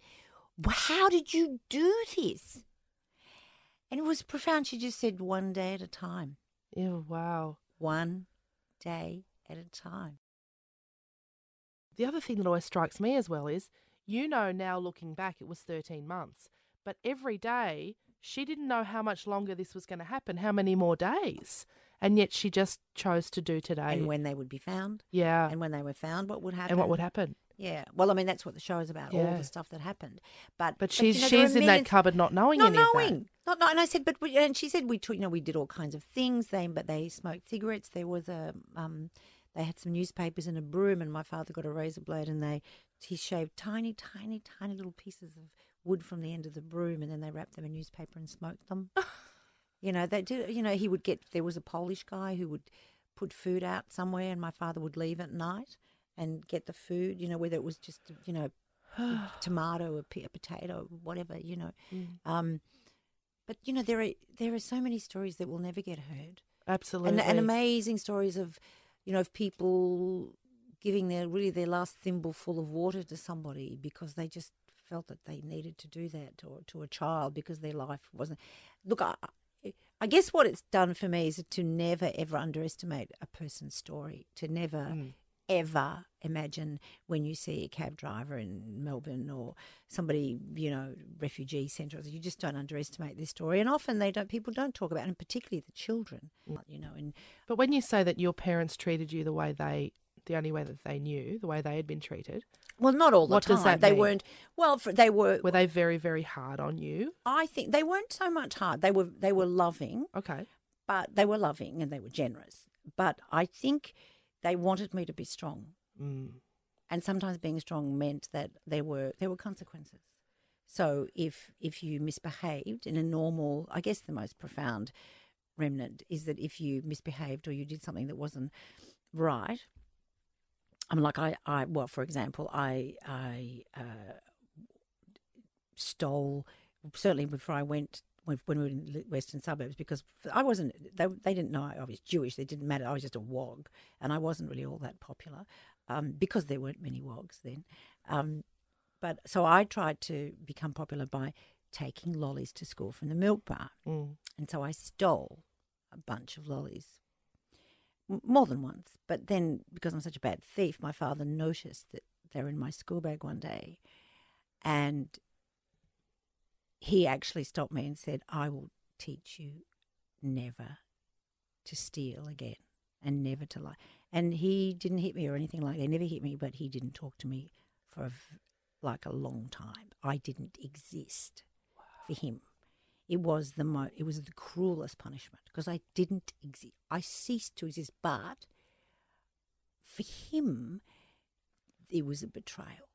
How did you do this? And it was profound. She just said, one day at a time, Ew, wow. one day at a time. The other thing that always strikes me as well is, you know, now looking back, it was 13 months, but every day she didn't know how much longer this was going to happen, how many more days. And yet she just chose to do today. And when they would be found, yeah. and when they were found, what would happen? And what would happen? Yeah. Well, I mean, that's what the show is about. All the stuff that happened. But But she's you know, she's in that cupboard not knowing not knowing, not knowing. And I said, but we, and she said we took, you know, we did all kinds of things. They, but they smoked cigarettes. There was a, um, they had some newspapers and a broom, and my father got a razor blade, and they, he shaved tiny, tiny, tiny little pieces of wood from the end of the broom, and then they wrapped them in newspaper and smoked them. you know, they did. You know, he would get. There was a Polish guy who would put food out somewhere, and my father would leave at night and get the food. You know, whether it was just, you know, tomato, a, p- a potato, whatever, you know. Mm. Um, but you know, there are there are so many stories that will never get heard, Absolutely. and, and amazing stories of, you know, of people giving their really their last thimble full of water to somebody because they just felt that they needed to do that to, to a child because their life wasn't. Look, I, I guess what it's done for me is to never ever underestimate a person's story, to never mm. ever imagine when you see a cab driver in Melbourne or somebody, you know, refugee centre, you just don't underestimate this story. And often they don't, people don't talk about it, and particularly the children, mm. you know, and But when you say that your parents treated you the way they, the only way that they knew, the way they had been treated, well, not all the What time. does that they mean? weren't. Well, for, they were. were they very, very hard on you? I think they weren't so much hard. They were. They were loving. Okay. but they were loving and they were generous. But I think they wanted me to be strong, Mm. and sometimes being strong meant that there were there were consequences. So if if you misbehaved in a normal, I guess the most profound remnant is that if you misbehaved or you did something that wasn't right. I'm like I, I well, for example, I I uh, stole certainly before I went when, when we were in the western suburbs because I wasn't they, they didn't know I was Jewish. They didn't matter. I was just a wog and I wasn't really all that popular um, because there weren't many wogs then. Um, but so I tried to become popular by taking lollies to school from the milk bar. Mm. and so I stole a bunch of lollies more than once but then because I'm such a bad thief my father noticed that they're in my school bag one day and he actually stopped me and said, I will teach you never to steal again and never to lie. And he didn't hit me or anything like that. He never hit me, but he didn't talk to me for a like a long time. I didn't exist for him. It was the mo- it was the cruelest punishment because I didn't exist. I ceased to exist. But for him, it was a betrayal.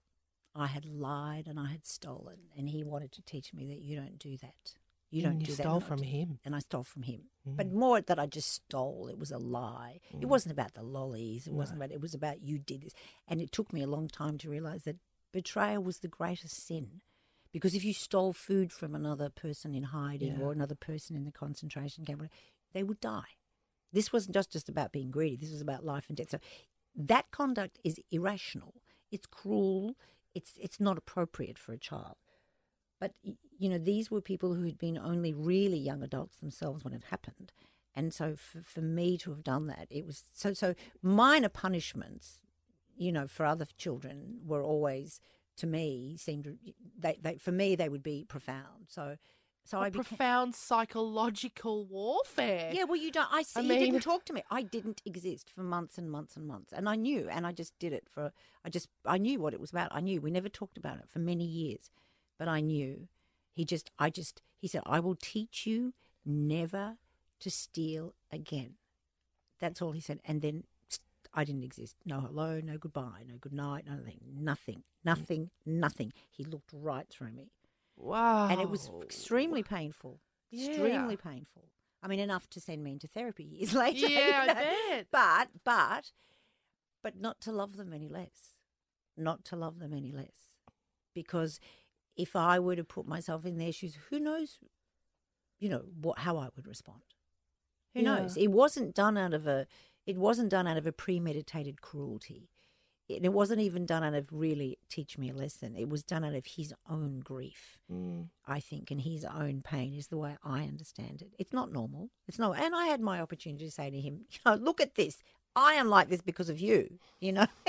I had lied and I had stolen, and he wanted to teach me that you don't do that. You don't And you do that. stole and from him. and I stole from him. Mm. But more that I just stole. It was a lie. It wasn't about the lollies. It wasn't about. It was about you did this, and it took me a long time to realize that betrayal was the greatest sin, because if you stole food from another person in hiding Yeah. or another person in the concentration camp, they would die. This wasn't just just about being greedy. This was about life and death. So that conduct is irrational. It's cruel. It's it's not appropriate for a child. But you know, these were people who had been only really young adults themselves when it happened, and so for, for me to have done that, it was so so minor punishments. You know, for other children were always to me seemed they, they for me they would be profound. So so A I became, profound psychological warfare. yeah, well, you don't. I see. I you didn't talk to me. I didn't exist for months and months and months, and I knew, and I just did it for. I just, I knew what it was about. I knew. We never talked about it for many years, but I knew. He just, I just, he said, I will teach you never to steal again. That's all he said, and then I didn't exist. No hello, no goodbye, no good night, nothing, nothing, mm. nothing, nothing. He looked right through me Wow. and it was extremely painful. Extremely painful. I mean, enough to send me into therapy years later. you Yeah, I bet. But, but, but not to love them any less. Not to love them any less, because if I were to put myself in their shoes, who knows, you know, what how I would respond. Who Yeah. knows? It wasn't done out of a. It wasn't done out of a premeditated cruelty. It, it wasn't even done out of really teach me a lesson. It was done out of his own grief. Mm. I think, and his own pain is the way I understand it. It's not normal. It's not. And I had my opportunity to say to him, you know, look at this. I am like this because of you, you know.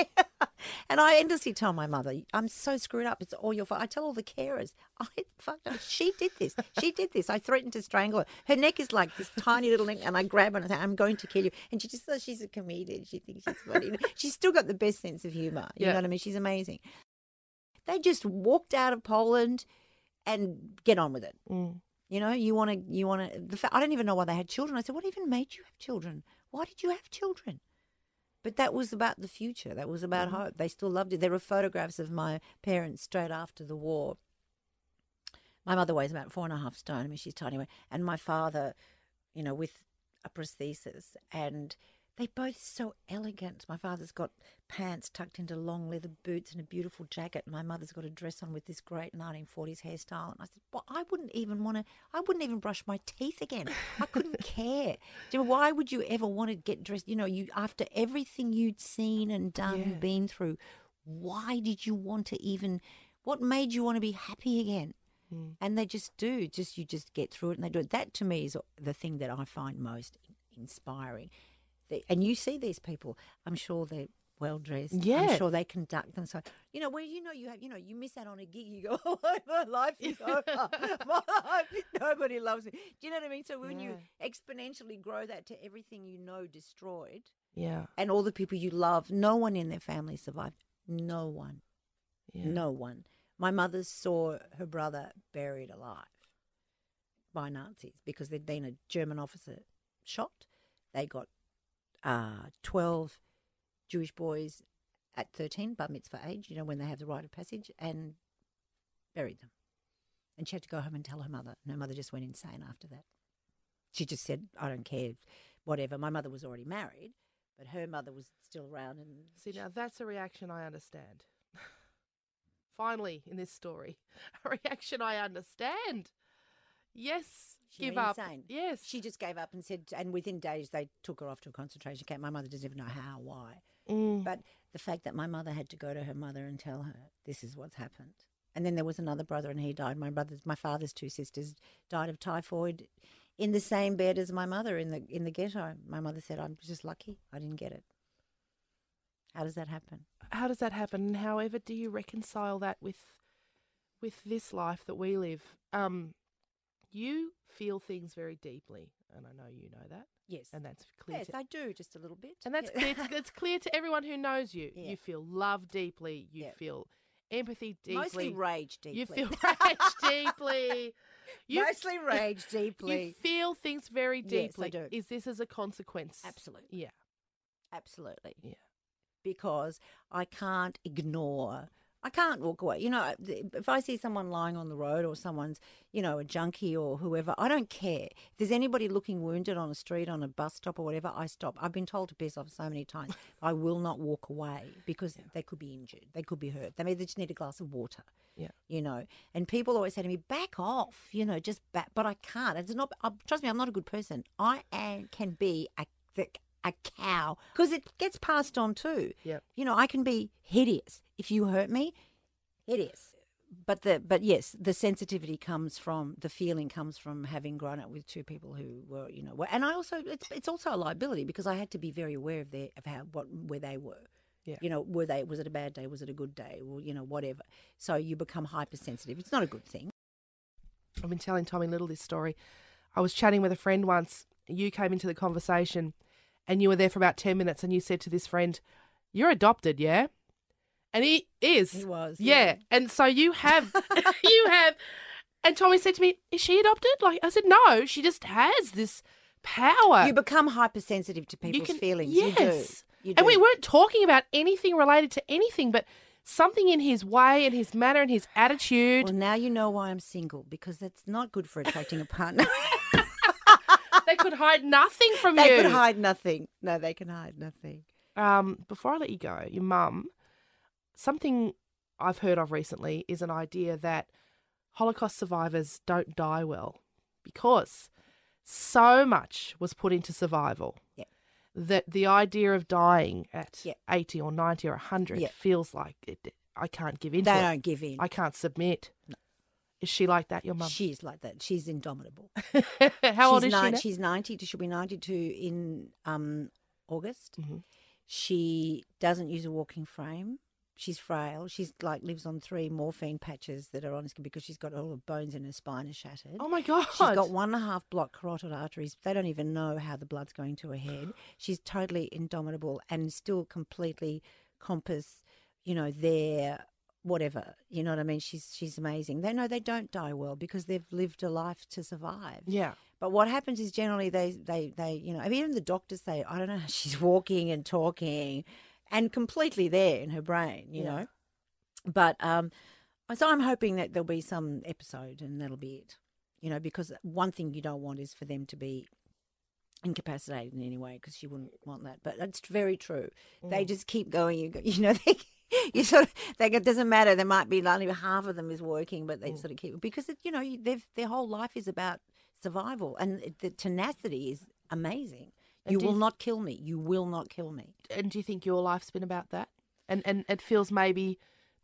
and I endlessly tell my mother, I'm so screwed up. It's all your fault. I tell all the carers, I fucked up. She did this. She did this. I threatened to strangle her. Her neck is like this tiny little neck, and I grab her and I say, I'm going to kill you. And she just says she's a comedian. She thinks she's funny. she's still got the best sense of humor. You Yeah. know what I mean? She's amazing. They just walked out of Poland and get on with it. Mm. You know, you want to, you want to. I don't even know why they had children. I said, what even made you have children? Why did you have children? But that was about the future. That was about mm-hmm. hope. They still loved it. There were photographs of my parents straight after the war. My mother weighs about four and a half stone. I mean, she's tiny. And my father, you know, with a prosthesis. And they're both so elegant. My father's got pants tucked into long leather boots and a beautiful jacket. My mother's got a dress on with this great 1940s hairstyle. And I said, well, I wouldn't even want to, I wouldn't even brush my teeth again. I couldn't care. Do you know, why would you ever want to get dressed? You know, you after everything you'd seen and done, Yeah. been through, why did you want to even What made you want to be happy again? Mm. And they just do. Just you just get through it, and they do it. That to me is the thing that I find most inspiring. They, and you see these people. I'm sure they're well dressed. Yeah. I'm sure they conduct themselves. You know, where you know you have, you know, you miss out on a gig. You go, oh, my life is over. my life, nobody loves me. Do you know what I mean? So when you exponentially grow that to everything you know destroyed, Yeah. and all the people you love, no one in their family survived. No one. Yeah. No one. My mother saw her brother buried alive by Nazis because there'd been a German officer shot. They got uh, 12 Jewish boys at 13, bar mitzvah age, you know, when they have the rite of passage, and buried them. And she had to go home and tell her mother. And her mother just went insane after that. She just said, I don't care, whatever. My mother was already married, but her mother was still around. And See, now that's a reaction I understand. Finally, in this story, a reaction I understand. Yes, She give up. insane. Yes, She just gave up and said, and within days they took her off to a concentration camp. My mother doesn't even know how, why. Mm. But the fact that my mother had to go to her mother and tell her this is what's happened. And then there was another brother and he died. My brother's, my father's two sisters died of typhoid in the same bed as my mother in the in the ghetto. My mother said, "I'm just lucky. I didn't get it." How does that happen? How does that happen? And however do you reconcile that with with this life that we live? Um, you feel things very deeply, and I know you know that. Yes. and that's clear. Yes, to, I do just a little bit. and that's Yeah. clear. To, that's clear to everyone who knows you. Yeah. You feel love deeply. You Yeah. feel empathy deeply. Mostly rage deeply. You feel rage deeply. You Mostly rage deeply. You feel things very deeply. Yes, I do. Is this as a consequence? Absolutely. Yeah. Absolutely. Yeah. Because I can't ignore. I can't walk away. You know, if I see someone lying on the road or someone's, you know, a junkie or whoever, I don't care. If there's anybody looking wounded on a street, on a bus stop or whatever, I stop. I've been told to piss off so many times. I will not walk away because they could be injured. They could be hurt. They may just need a glass of water. Yeah. You know, and people always say to me, back off, you know, just back. But I can't. It's not, uh, trust me, I'm not a good person. I am, can be a, a cow because it gets passed on too. Yep. You know, I can be hideous if you hurt me. Hideous. But the but yes, the sensitivity comes from the feeling comes from having grown up with two people who were you know were, and I also it's it's also a liability because I had to be very aware of their of how what where they were. Yeah. You know, were they was it a bad day? Was it a good day? Or you know whatever. So you become hypersensitive. It's not a good thing. I've been telling Tommy Little this story. I was chatting with a friend once. You came into the conversation and you were there for about 10 minutes and you said to this friend, You're adopted, yeah? And he is. He was, Yeah. yeah. And so you have, you have. And Tommy said to me, Is she adopted? Like, I said, No, she just has this power. you become hypersensitive to people's can- feelings. Yes. You do. You And we weren't talking about anything related to anything, but something in his way and his manner and his attitude. Well, now you know why I'm single because that's not good for attracting a partner. they could hide nothing from they you. They could hide nothing. No, they can hide nothing. um, before I let you go, your mum, something I've heard of recently is an idea that Holocaust survivors don't die well because so much was put into survival Yeah. that the idea of dying at Yeah. 80 or 90 or 100 Yeah. feels like it, I can't give in They to don't give in. I can't submit. Is she like that, your mum? She's like that. She's indomitable. How old she's is she now? She's 90. She'll be 92 in um, August. Mhm. She doesn't use a walking frame. She's frail. She's like lives on three morphine patches that are on her skin because she's got all the bones in her spine are shattered. Oh my God. She's got one and a half blocked carotid arteries. They don't even know how the blood's going to her head. She's totally indomitable and still completely compass, you know, their whatever. You know what I mean? She's she's amazing. They know they don't die well because they've lived a life to survive. Yeah. But what happens is generally they they they you know I mean, even the doctors say I don't know how she's walking and talking, and completely there in her brain. You Yeah. know. But um, so I'm hoping that there'll be some episode and that'll be it. You know, because one thing you don't want is for them to be incapacitated in any way because you wouldn't want that. But it's very true. They just keep going. You, go- you know, they, you sort of, they, it doesn't matter. There might be only half of them is working, but they sort of keep because it, you know you- they've, their whole life is about survival, and the tenacity is amazing. And you do you will not kill me. You will not kill me. And do you think your life's been about that? And and it feels maybe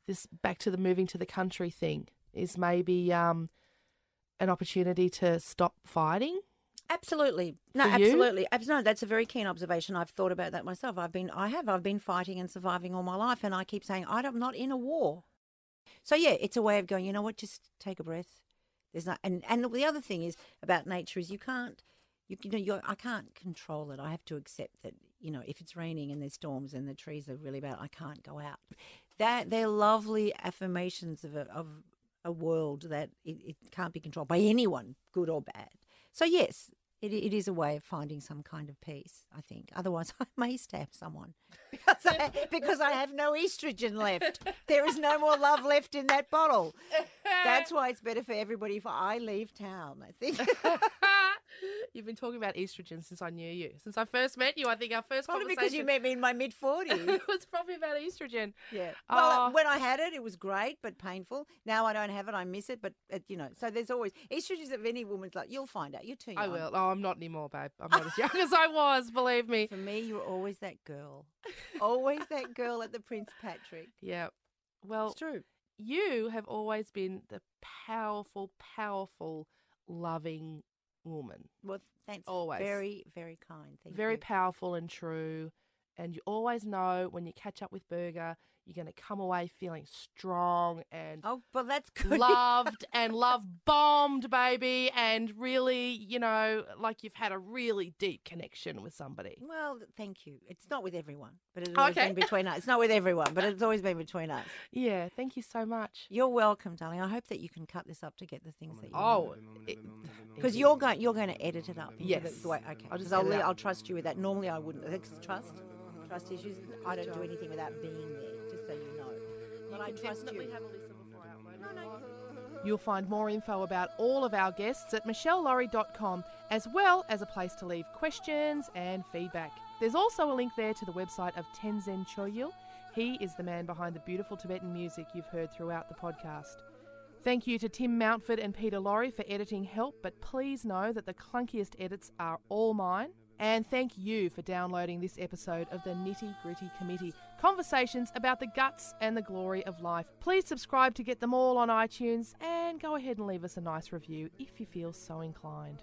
this back to the moving to the country thing is maybe um, an opportunity to stop fighting. Absolutely. No, absolutely. Abs- No, that's a very keen observation. I've thought about that myself. I've been, I have, I've been fighting and surviving all my life, and I keep saying I'm not in a war. So yeah, it's a way of going. You know what? Just take a breath. There's not, and and the other thing is about nature is you can't, you, you know, you're, I can't control it. I have to accept that. You know, if it's raining and there's storms and the trees are really bad, I can't go out. That they're lovely affirmations of a of a world that it, it can't be controlled by anyone, good or bad. So yes, it, it is a way of finding some kind of peace. I think. Otherwise, I may stab someone because I, because I have no estrogen left. There is no more love left in that bottle. That's why it's better for everybody if I leave town. I think. You've been talking about estrogen since I knew you. Since I first met you, I think our first Probably because you met me in my mid forties. it was probably about estrogen. Yeah. Well, Oh. when I had it, it was great but painful. Now I don't have it. I miss it, but it, you know. So there's always estrogens. If any woman's like, you'll find out. You're too young. I will. Oh, I'm not anymore, babe. I'm not as young as I was. Believe me. For me, you're always that girl. always that girl at the Prince Patrick. Yeah. Well, It's true. you have always been the powerful, powerful, loving woman. Well, thanks. Always. Very, very kind. Thank you. Very you. powerful and true. And you always know when you catch up with Burger, you're going to come away feeling strong and Oh, but that's good. loved and love bombed, baby, and really, you know, like you've had a really deep connection with somebody. Well, thank you. It's not with everyone, but it's always Okay. been between us. It's not with everyone, but it's always been between us. Yeah, thank you so much. You're welcome, darling. I hope that you can cut this up to get the things that you. Oh, because you're going you're going to edit it up. Yes. way, okay. I'll just I'll, edit it le- out. I'll trust you with that. Normally, I wouldn't. Trust, trust issues. I don't do anything without being there. But I trust you. No, no. You'll find more info about all of our guests at meshellaurie.com, as well as a place to leave questions and feedback. There's also a link there to the website of Tenzin Choegyal. He is the man behind the beautiful Tibetan music you've heard throughout the podcast. Thank you to Tim Mountford and Peter Laurie for editing help, but please know that the clunkiest edits are all mine. And thank you for downloading this episode of the Nitty Gritty Committee conversations about the guts and the glory of life. Please subscribe to get them all on iTunes and go ahead and leave us a nice review if you feel so inclined.